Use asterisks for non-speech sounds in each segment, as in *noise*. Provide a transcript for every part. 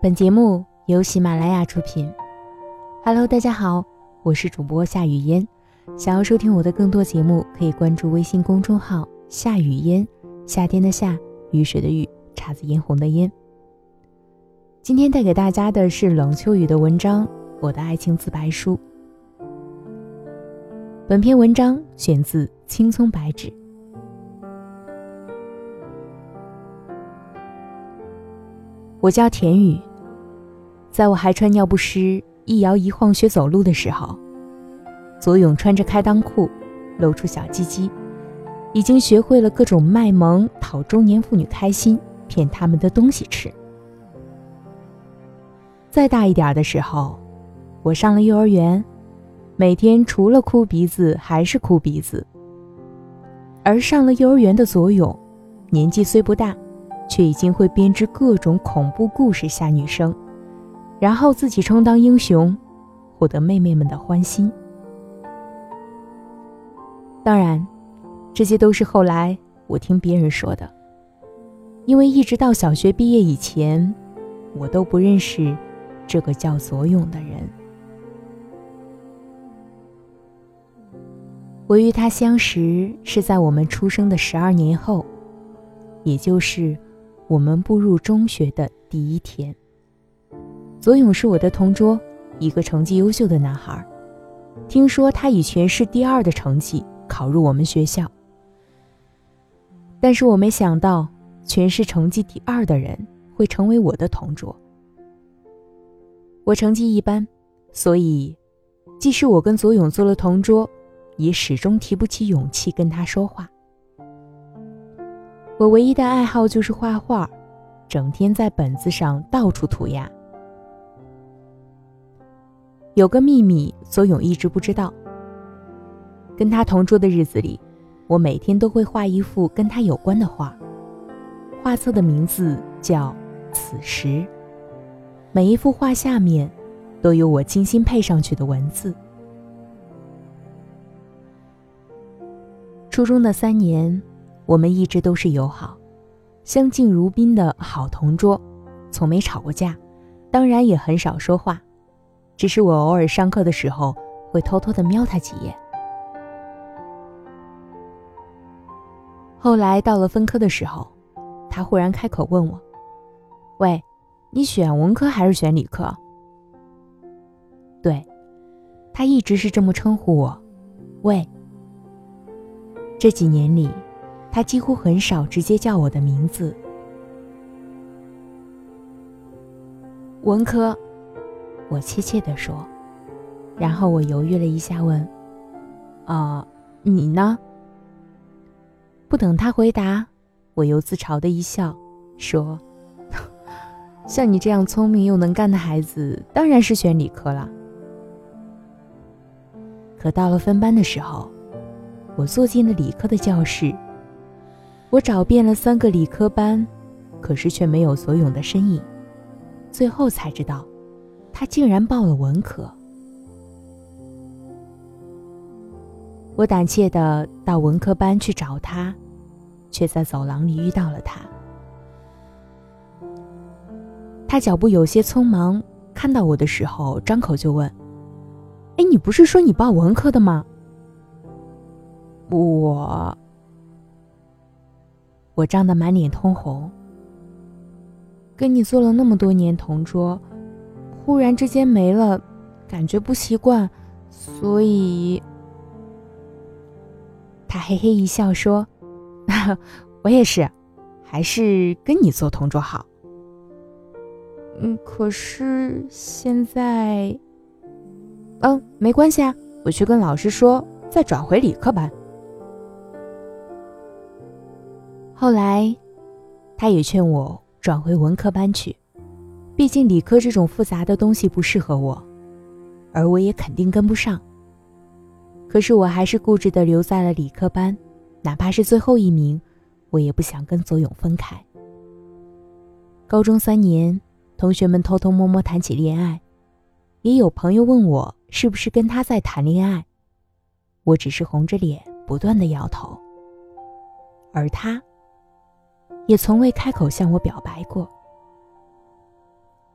本节目由喜马拉雅出品。Hello，大家好，我是主播夏雨嫣。想要收听我的更多节目，可以关注微信公众号“夏雨嫣”，夏天的夏，雨水的雨，姹紫嫣红的嫣。今天带给大家的是冷秋雨的文章《我的爱情自白书》。本篇文章选自青葱白纸。我叫田雨，在我还穿尿不湿、一摇一晃学走路的时候，左勇穿着开裆裤，露出小鸡鸡，已经学会了各种卖萌讨中年妇女开心，骗他们的东西吃。再大一点的时候，我上了幼儿园，每天除了哭鼻子还是哭鼻子。而上了幼儿园的左勇，年纪虽不大。却已经会编织各种恐怖故事吓女生，然后自己充当英雄，获得妹妹们的欢心。当然，这些都是后来我听别人说的，因为一直到小学毕业以前，我都不认识这个叫左勇的人。我与他相识是在我们出生的十二年后，也就是。我们步入中学的第一天，左勇是我的同桌，一个成绩优秀的男孩。听说他以全市第二的成绩考入我们学校，但是我没想到全市成绩第二的人会成为我的同桌。我成绩一般，所以即使我跟左勇做了同桌，也始终提不起勇气跟他说话。我唯一的爱好就是画画，整天在本子上到处涂鸦。有个秘密，左勇一直不知道。跟他同桌的日子里，我每天都会画一幅跟他有关的画。画册的名字叫“此时”，每一幅画下面都有我精心配上去的文字。初中的三年。我们一直都是友好、相敬如宾的好同桌，从没吵过架，当然也很少说话，只是我偶尔上课的时候会偷偷的瞄他几眼。后来到了分科的时候，他忽然开口问我：“喂，你选文科还是选理科？”对，他一直是这么称呼我，“喂。”这几年里。他几乎很少直接叫我的名字。文科，我怯怯地说，然后我犹豫了一下，问：“啊，你呢？”不等他回答，我又自嘲的一笑，说：“ *laughs* 像你这样聪明又能干的孩子，当然是选理科了。”可到了分班的时候，我坐进了理科的教室。我找遍了三个理科班，可是却没有左勇的身影。最后才知道，他竟然报了文科。我胆怯的到文科班去找他，却在走廊里遇到了他。他脚步有些匆忙，看到我的时候，张口就问：“哎，你不是说你报文科的吗？”我。我涨得满脸通红。跟你做了那么多年同桌，忽然之间没了，感觉不习惯，所以……他嘿嘿一笑说：“ *laughs* 我也是，还是跟你做同桌好。”嗯，可是现在……嗯，没关系啊，我去跟老师说，再转回理科班。后来，他也劝我转回文科班去，毕竟理科这种复杂的东西不适合我，而我也肯定跟不上。可是我还是固执的留在了理科班，哪怕是最后一名，我也不想跟左勇分开。高中三年，同学们偷偷摸摸谈起恋爱，也有朋友问我是不是跟他在谈恋爱，我只是红着脸不断的摇头，而他。也从未开口向我表白过。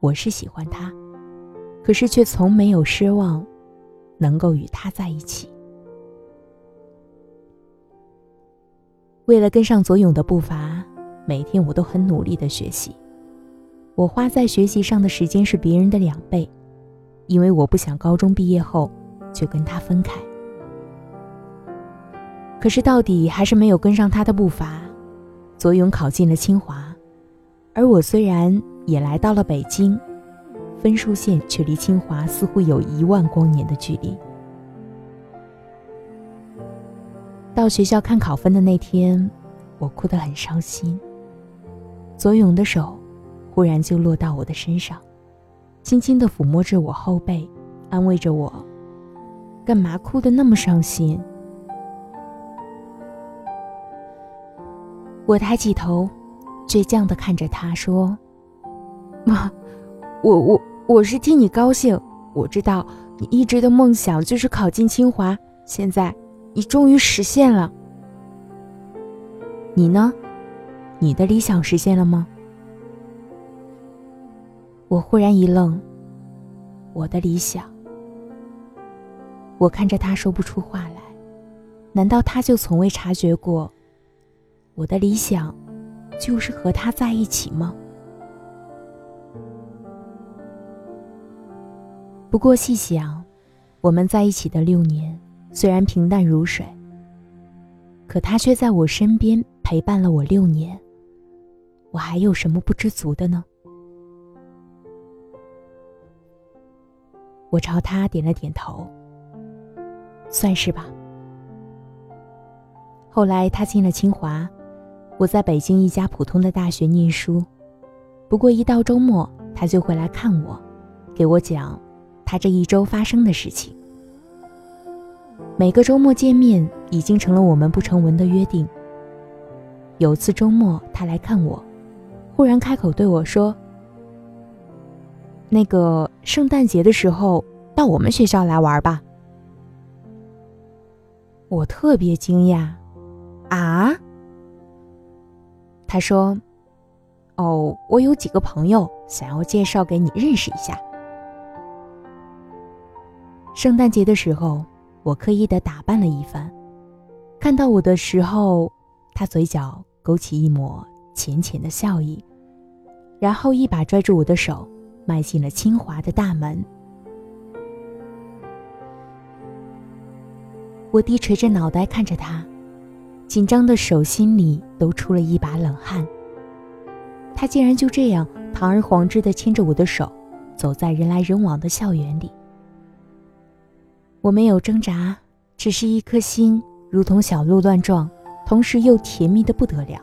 我是喜欢他，可是却从没有奢望能够与他在一起。为了跟上左勇的步伐，每天我都很努力的学习。我花在学习上的时间是别人的两倍，因为我不想高中毕业后就跟他分开。可是到底还是没有跟上他的步伐。左勇考进了清华，而我虽然也来到了北京，分数线却离清华似乎有一万光年的距离。到学校看考分的那天，我哭得很伤心。左勇的手忽然就落到我的身上，轻轻地抚摸着我后背，安慰着我：“干嘛哭得那么伤心？”我抬起头，倔强地看着他说：“妈，我我我是替你高兴。我知道你一直的梦想就是考进清华，现在你终于实现了。你呢？你的理想实现了吗？”我忽然一愣，我的理想。我看着他说不出话来，难道他就从未察觉过？我的理想，就是和他在一起吗？不过细想，我们在一起的六年，虽然平淡如水，可他却在我身边陪伴了我六年。我还有什么不知足的呢？我朝他点了点头，算是吧。后来他进了清华。我在北京一家普通的大学念书，不过一到周末，他就会来看我，给我讲他这一周发生的事情。每个周末见面已经成了我们不成文的约定。有次周末他来看我，忽然开口对我说：“那个圣诞节的时候到我们学校来玩吧。”我特别惊讶，啊？他说：“哦，我有几个朋友想要介绍给你认识一下。圣诞节的时候，我刻意的打扮了一番。看到我的时候，他嘴角勾起一抹浅浅的笑意，然后一把拽住我的手，迈进了清华的大门。我低垂着脑袋看着他。”紧张的手心里都出了一把冷汗。他竟然就这样堂而皇之地牵着我的手，走在人来人往的校园里。我没有挣扎，只是一颗心如同小鹿乱撞，同时又甜蜜的不得了。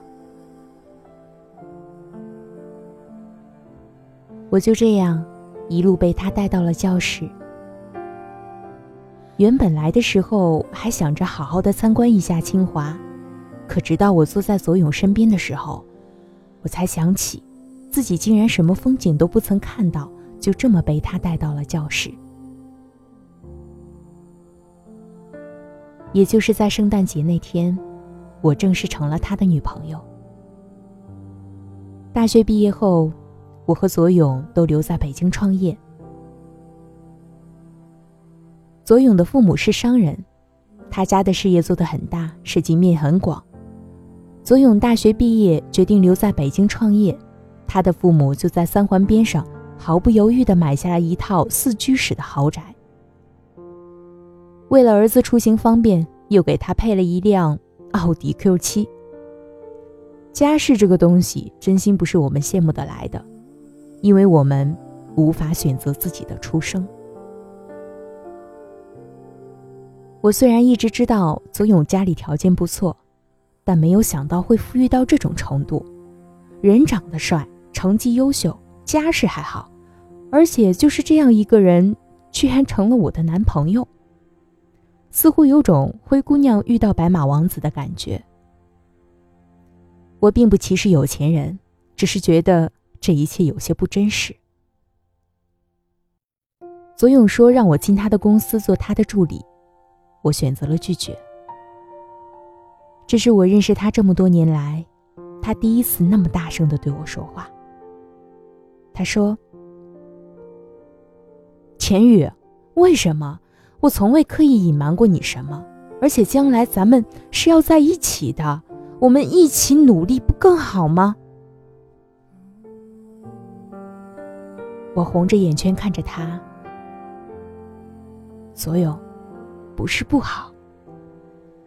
我就这样一路被他带到了教室。原本来的时候还想着好好的参观一下清华。可直到我坐在左勇身边的时候，我才想起，自己竟然什么风景都不曾看到，就这么被他带到了教室。也就是在圣诞节那天，我正式成了他的女朋友。大学毕业后，我和左勇都留在北京创业。左勇的父母是商人，他家的事业做得很大，涉及面很广。左勇大学毕业，决定留在北京创业。他的父母就在三环边上，毫不犹豫地买下了一套四居室的豪宅。为了儿子出行方便，又给他配了一辆奥迪 Q7。家世这个东西，真心不是我们羡慕得来的，因为我们无法选择自己的出生。我虽然一直知道左勇家里条件不错。但没有想到会富裕到这种程度，人长得帅，成绩优秀，家世还好，而且就是这样一个人，居然成了我的男朋友。似乎有种灰姑娘遇到白马王子的感觉。我并不歧视有钱人，只是觉得这一切有些不真实。左勇说让我进他的公司做他的助理，我选择了拒绝。这是我认识他这么多年来，他第一次那么大声的对我说话。他说：“钱宇，为什么？我从未刻意隐瞒过你什么，而且将来咱们是要在一起的，我们一起努力不更好吗？我红着眼圈看着他，所有，不是不好。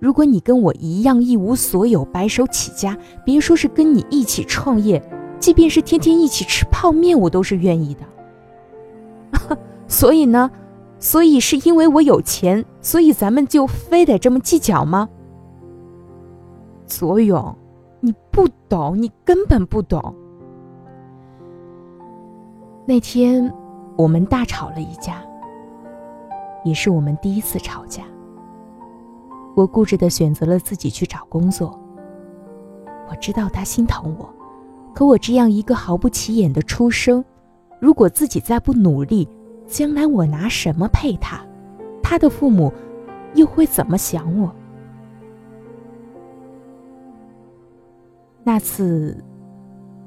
如果你跟我一样一无所有，白手起家，别说是跟你一起创业，即便是天天一起吃泡面，我都是愿意的。*laughs* 所以呢，所以是因为我有钱，所以咱们就非得这么计较吗？左勇，你不懂，你根本不懂。那天，我们大吵了一架，也是我们第一次吵架。我固执的选择了自己去找工作。我知道他心疼我，可我这样一个毫不起眼的出生，如果自己再不努力，将来我拿什么配他？他的父母又会怎么想我？那次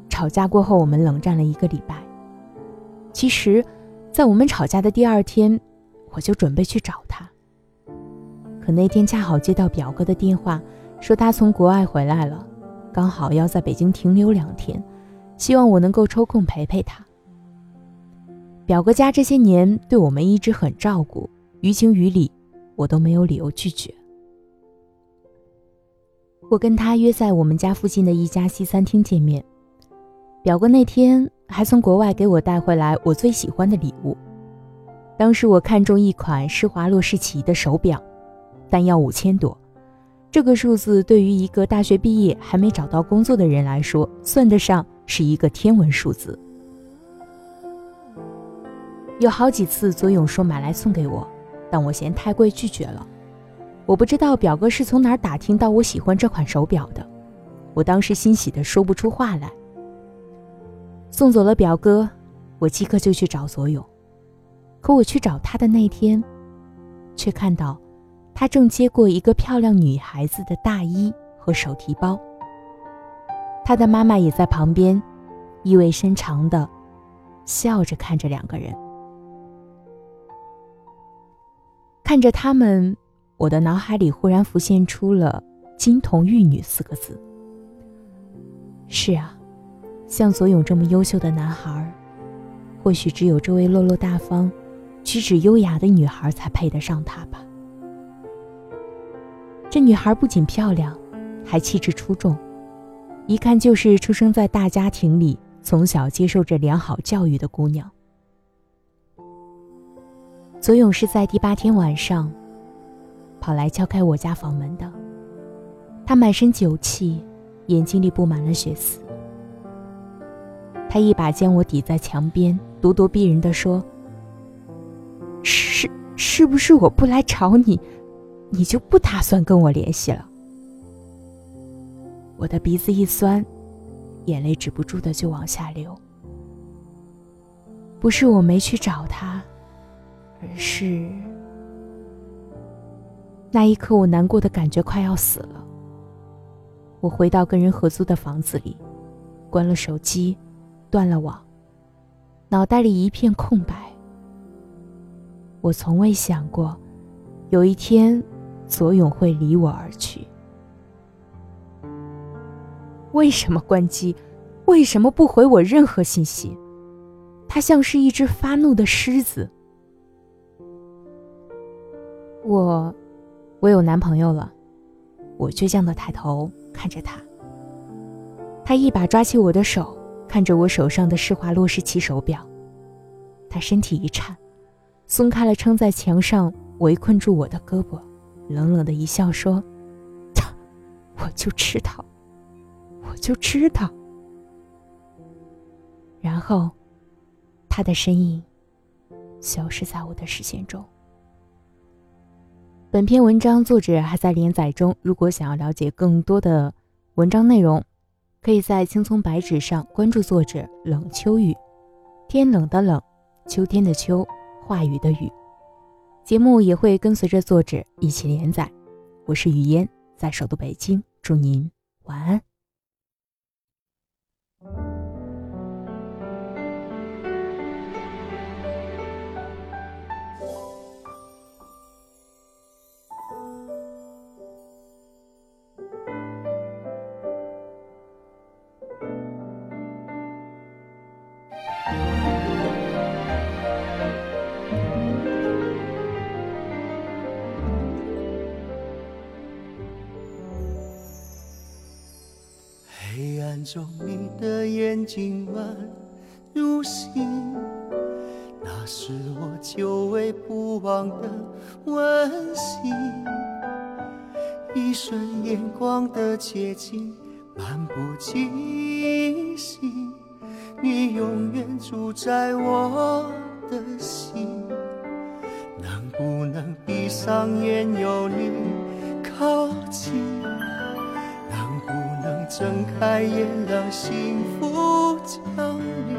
吵架过后，我们冷战了一个礼拜。其实，在我们吵架的第二天，我就准备去找他。可那天恰好接到表哥的电话，说他从国外回来了，刚好要在北京停留两天，希望我能够抽空陪陪他。表哥家这些年对我们一直很照顾，于情于理，我都没有理由拒绝。我跟他约在我们家附近的一家西餐厅见面。表哥那天还从国外给我带回来我最喜欢的礼物，当时我看中一款施华洛世奇的手表。但要五千多，这个数字对于一个大学毕业还没找到工作的人来说，算得上是一个天文数字。有好几次，左勇说买来送给我，但我嫌太贵，拒绝了。我不知道表哥是从哪儿打听到我喜欢这款手表的，我当时欣喜的说不出话来。送走了表哥，我即刻就去找左勇，可我去找他的那天，却看到。他正接过一个漂亮女孩子的大衣和手提包，他的妈妈也在旁边，意味深长的笑着看着两个人。看着他们，我的脑海里忽然浮现出了“金童玉女”四个字。是啊，像左勇这么优秀的男孩，或许只有这位落落大方、举止优雅的女孩才配得上他吧。这女孩不仅漂亮，还气质出众，一看就是出生在大家庭里、从小接受着良好教育的姑娘。左勇是在第八天晚上跑来敲开我家房门的，他满身酒气，眼睛里布满了血丝。他一把将我抵在墙边，咄咄逼人的说：“是是不是我不来找你？”你就不打算跟我联系了？我的鼻子一酸，眼泪止不住的就往下流。不是我没去找他，而是那一刻我难过的感觉快要死了。我回到跟人合租的房子里，关了手机，断了网，脑袋里一片空白。我从未想过，有一天。左勇会离我而去。为什么关机？为什么不回我任何信息？他像是一只发怒的狮子。我，我有男朋友了。我倔强的抬头看着他。他一把抓起我的手，看着我手上的施华洛世奇手表。他身体一颤，松开了撑在墙上围困住我的胳膊。冷冷的一笑，说：“我就知道，我就知道。”然后，他的身影消失在我的视线中。本篇文章作者还在连载中，如果想要了解更多的文章内容，可以在青葱白纸上关注作者冷秋雨，天冷的冷，秋天的秋，话语的语。节目也会跟随着作者一起连载。我是雨烟，在首都北京，祝您晚安。中你的眼睛宛如星，那是我久违不忘的温馨。一瞬眼光的接近，漫不经心，你永远住在我的心。能不能闭上眼，有你睁开眼，让幸福降临，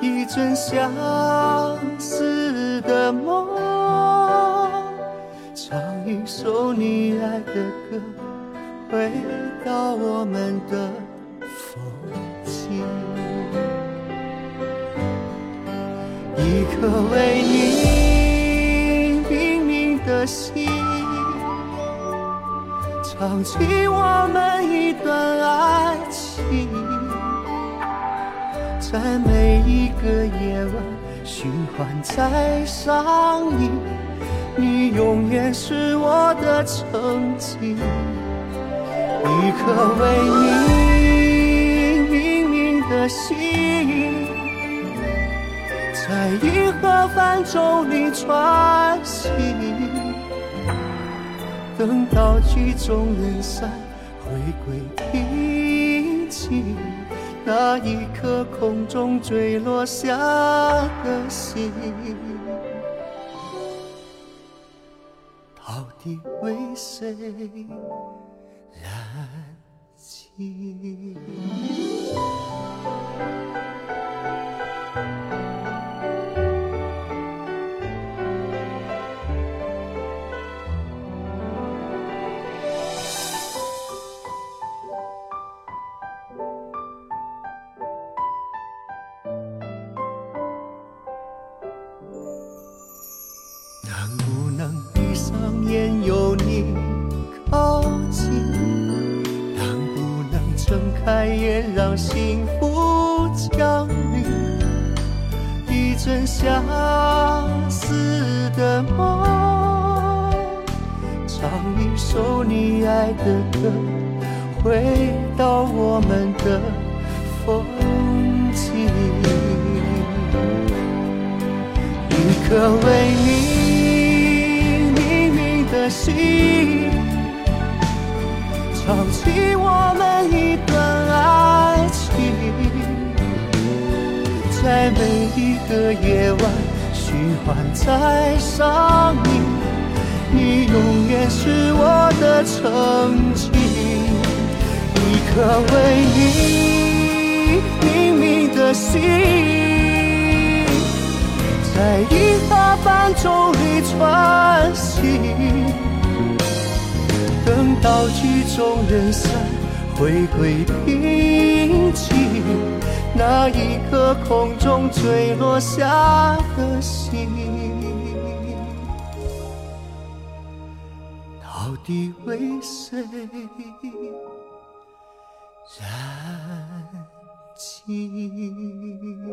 一阵相思的梦，唱一首你爱的歌，回到我们的风景，一颗为你明明的心。唱起我们一段爱情，在每一个夜晚循环在上映。你永远是我的曾经，一颗为你命名的心，在银河泛舟里穿行。等到曲终人散，回归平静，那一颗空中坠落下的心，到底为谁燃起？尽？有你靠近，能不能睁开眼，让幸福降临？一阵相思的梦，唱一首你爱的歌，回到我们的风景，一颗为你。的心，唱起我们一段爱情，在每一个夜晚循环在上你。你永远是我的曾经，一颗为你明明的心，在银河泛舟里穿行。到曲终人散，回归平静，那一颗空中坠落下的心，到底为谁燃尽？